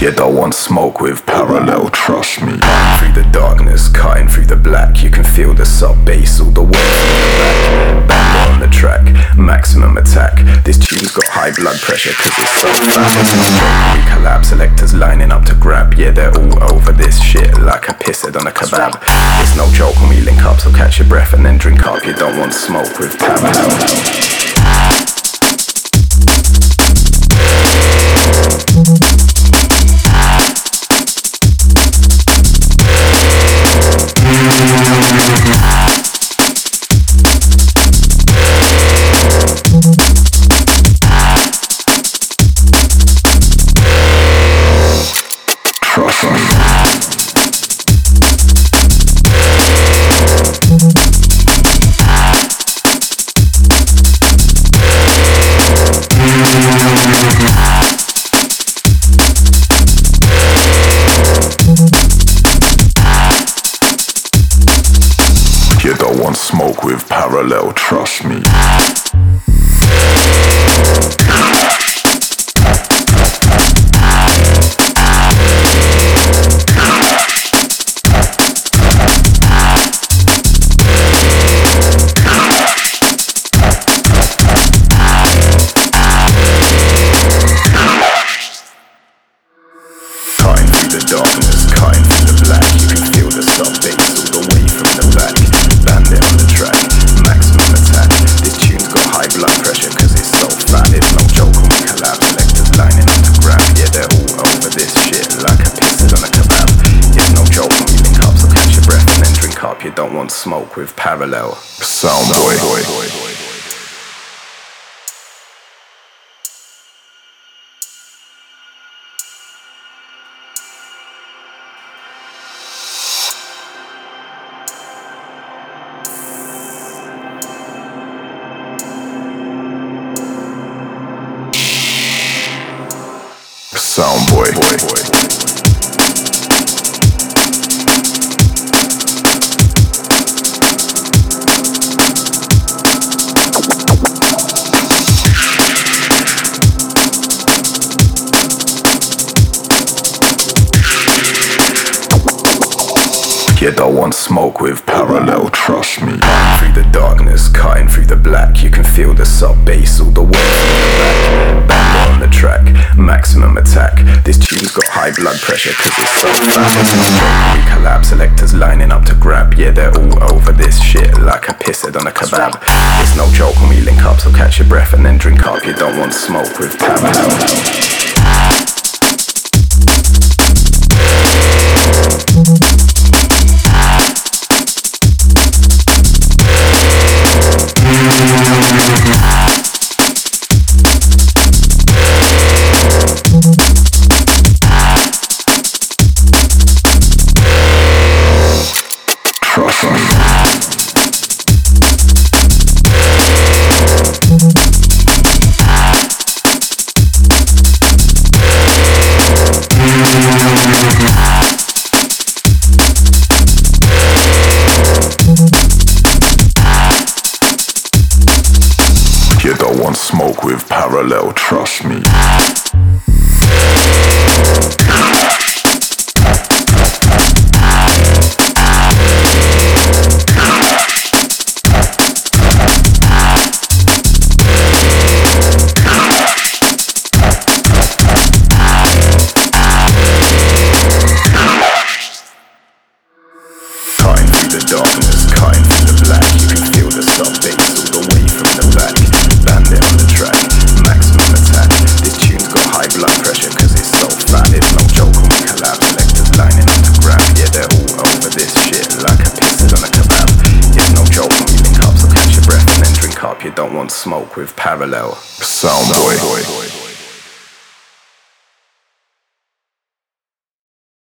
You don't want smoke with parallel, trust me. Through the darkness, cutting through the black, you can feel the sub bass all the way blood pressure cause it's so fast. We collab selectors lining up to grab. Yeah, they're all over this shit like a pissed on a kebab. It's no joke when we link up, so catch your breath and then drink up. You don't want smoke with parallel. Smoke with parallel, trust me. Through the darkness, smoke with parallel. Soundboy. Soundboy. You don't want smoke with parallel, trust me. Through the darkness, cutting through the black, you can feel the sub bass all the way from the back. Bang on the track, maximum attack. This tune's got high blood pressure cause it's so fast. We collab selectors lining up to grab. Yeah, they're all over this shit like a pissed on a kebab. It's no joke when we link up, so catch your breath and then drink up. You don't want smoke with parallel. Don't smoke with parallel, trust me. The darkness, cutting through the black. You can feel the sub bass all the way from the back. Banditt on the track, maximum attack. This